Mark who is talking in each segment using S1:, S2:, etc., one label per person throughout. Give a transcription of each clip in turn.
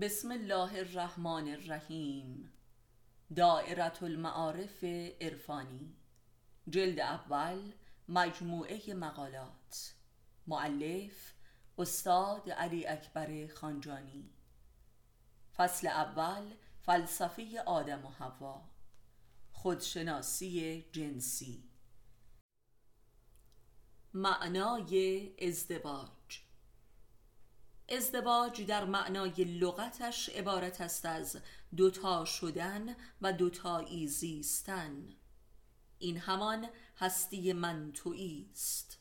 S1: بسم الله الرحمن الرحیم. دائرة المعارف عرفانی. جلد اول مجموعه مقالات. معلف استاد علی اکبر خانجانی. فصل اول فلسفه آدم و حوا. خودشناسی جنسی. معنای ازدواج. ازدواج در معنای لغتش عبارت است از دوتا شدن و دوتایی زیستن. این همان هستی منتوی است.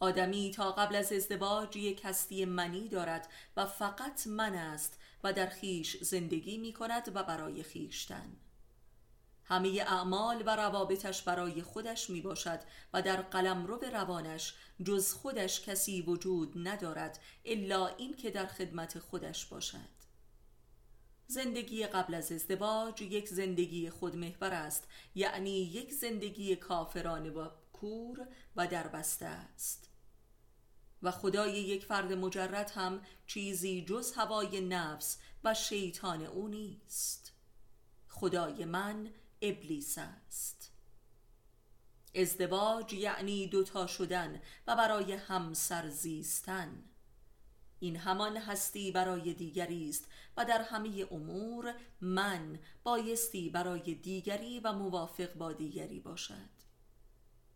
S1: آدمی تا قبل از ازدواج یک هستی منی دارد و فقط من است و در خیش زندگی می کند و برای خیشتن. همه اعمال و روابطش برای خودش می باشد و در قلم به روانش جز خودش کسی وجود ندارد الا این که در خدمت خودش باشد. زندگی قبل از ازدواج یک زندگی خودمحور است یعنی یک زندگی کافرانه و کور و دربسته است. و خدای یک فرد مجرد هم چیزی جز هوای نفس و شیطان او نیست. خدای من ابلیس است. ازدواج یعنی دوتا شدن و برای همسر زیستن. این همان هستی برای دیگری است و در همه امور من بایستی برای دیگری و موافق با دیگری باشد.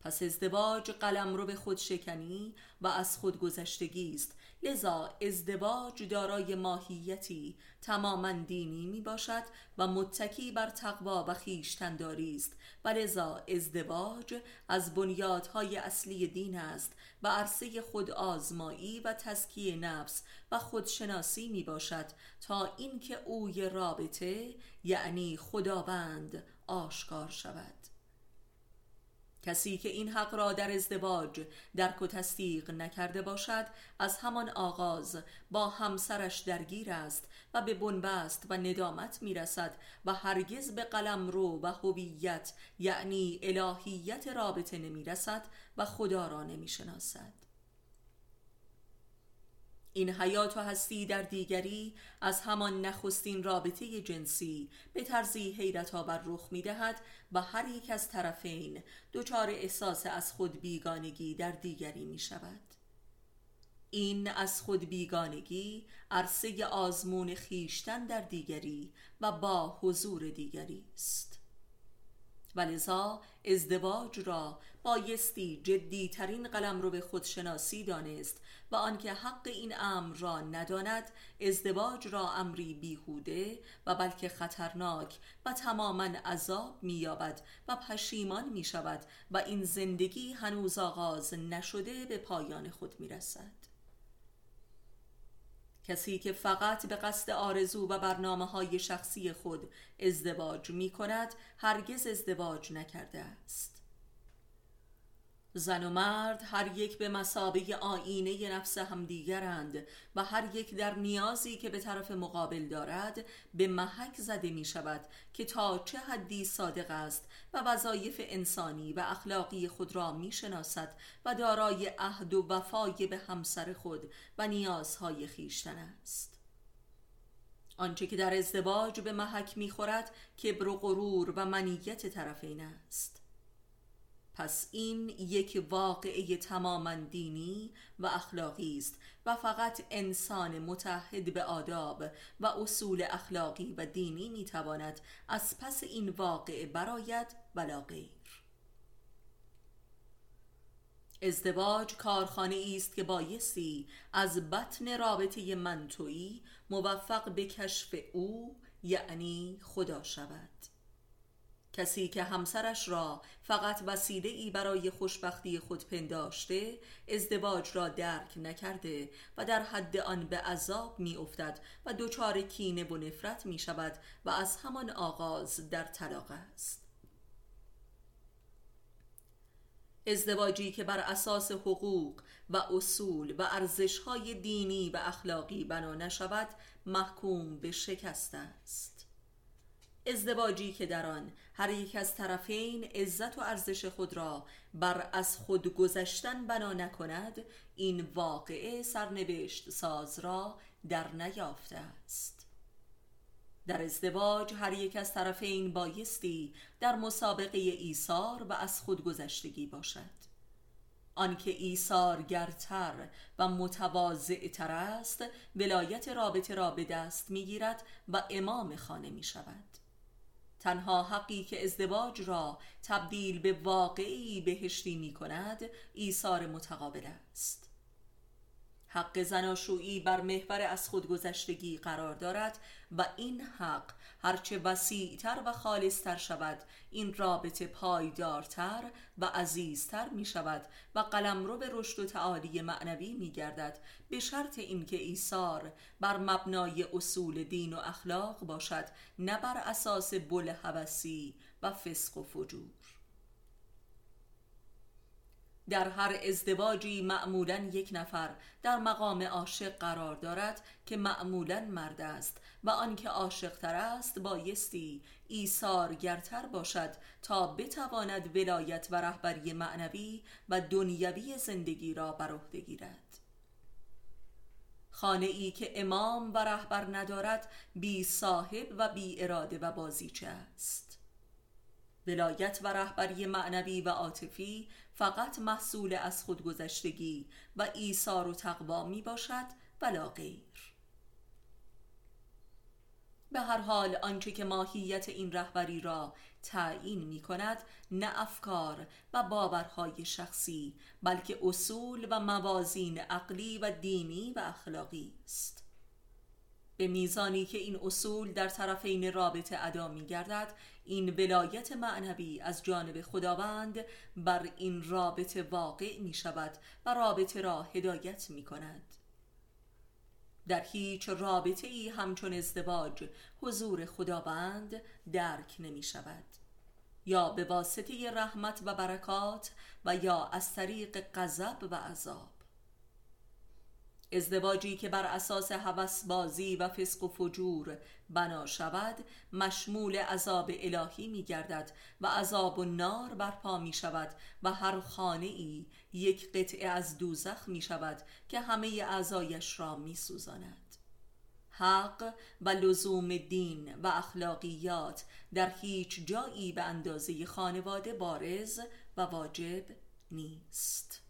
S1: پس ازدواج قلم رو به خود شکنی و از خود گذشتگی است. لذا ازدواج دارای ماهیتی تماما دینی می باشد و متکی بر تقوا و خیشتنداری است. و لذا ازدواج از بنیادهای اصلی دین است و عرصه خود آزمایی و تزکیه نفس و خودشناسی می باشد تا اینکه اوی رابطه یعنی خداوند آشکار شود. کسی که این حق را در ازدواج درک و تصدیق نکرده باشد از همان آغاز با همسرش درگیر است و به بنبست و ندامت می‌رسد و هرگز به قلم رو و هویت یعنی الهیت رابطه نمی‌رسد و خدا را نمی‌شناسد. این حیات و هستی در دیگری از همان نخستین رابطه جنسی به طرزی حیرت آور رخ می دهد و هر یک از طرفین دچار احساس از خود بیگانگی در دیگری می شود این از خود بیگانگی عرصه آزمون خیشتن در دیگری و با حضور دیگری است. ولذا ازدواج را بایستی جدی ترین قلم رو به خودشناسی دانست و آنکه حق این امر را نداند ازدواج را امری بیهوده و بلکه خطرناک و تماما عذاب مییابد و پشیمان می شود و این زندگی هنوز آغاز نشده به پایان خود می رسد کسی که فقط به قصد آرزو و برنامه های شخصی خود ازدواج می کند هرگز ازدواج نکرده است. زن و مرد هر یک به مسابه آینه نفس همدیگرند و هر یک در نیازی که به طرف مقابل دارد به محک زده می شود که تا چه حدی صادق است و وظایف انسانی و اخلاقی خود را می شناسد و دارای عهد و وفای به همسر خود و نیازهای خیشتن است. آنچه که در ازدواج به محک می‌خورد کبر و غرور و منیت طرفین است. پس این یک واقعه تماما دینی و اخلاقی است و فقط انسان متحد به آداب و اصول اخلاقی و دینی می‌تواند از پس این واقعه براید ولا غیر. ازدواج کارخانه است که بایستی از بطن رابطه منتوی موفق به کشف او یعنی خدا شود. کسی که همسرش را فقط وسیله ای برای خوشبختی خود پنداشته ازدواج را درک نکرده و در حد آن به عذاب می افتد و دچار کینه و نفرت می شود و از همان آغاز در طلاق است. ازدواجی که بر اساس حقوق و اصول و ارزشهای دینی و اخلاقی بنا نشود محکوم به شکست است. ازدواجی که در آن هر یک از طرفین عزت و ارزش خود را بر از خود گذشتن بنا نکند این واقعه سرنوشت ساز را در نیافته است. در ازدواج هر یک از طرفین بایستی در مسابقه ایثار و از خودگذشتگی باشد. آنکه ایثارگرتر و متواضعتر است ولایت رابطه را به دست می‌گیرد و امام خانه می شود تنها حقی که ازدواج را تبدیل به واقعی بهشتی می کند ایثار متقابل است. حق زناشویی بر محور از خودگذشتگی قرار دارد و این حق هرچه وسیعتر و خالصتر شود این رابطه پایدارتر و عزیزتر می شود و قلمرو به رشد و تعالی معنوی می گردد به شرط اینکه ایثار بر مبنای اصول دین و اخلاق باشد نه بر اساس بل حوثی و فسق و فجور. در هر ازدواجی معمولا یک نفر در مقام عاشق قرار دارد که معمولا مرد است و آنکه عاشق تر است بایستی ایثارگرتر باشد تا بتواند ولایت و رهبری معنوی و دنیوی زندگی را بر عهده گیرد. خانه ای که امام و رهبر ندارد بی صاحب و بی اراده و بازیچه است. ولایت و رهبری معنوی و عاطفی فقط محصول از خودگذشتگی و ایثار و تقوا می باشد ولا غیر. به هر حال آنچه که ماهیت این رهبری را تعیین می کند نه افکار و باورهای شخصی بلکه اصول و موازین عقلی و دینی و اخلاقی است. به میزانی که این اصول در طرفین رابطه ادا می گردد این ولایت معنوی از جانب خداوند بر این رابطه واقع می شود و رابطه را هدایت می کند در هیچ رابطه ای همچون ازدواج حضور خداوند درک نمی شود یا به واسطه رحمت و برکات و یا از طریق غضب و عذاب. ازدواجی که بر اساس هوس بازی و فسق و فجور بنا شود مشمول عذاب الهی می گردد و عذاب و نار برپا می شود و هر خانه ای یک قطعه از دوزخ می شود که همه اعضایش را می سوزاند. حق و لزوم دین و اخلاقیات در هیچ جایی به اندازه خانواده بارز و واجب نیست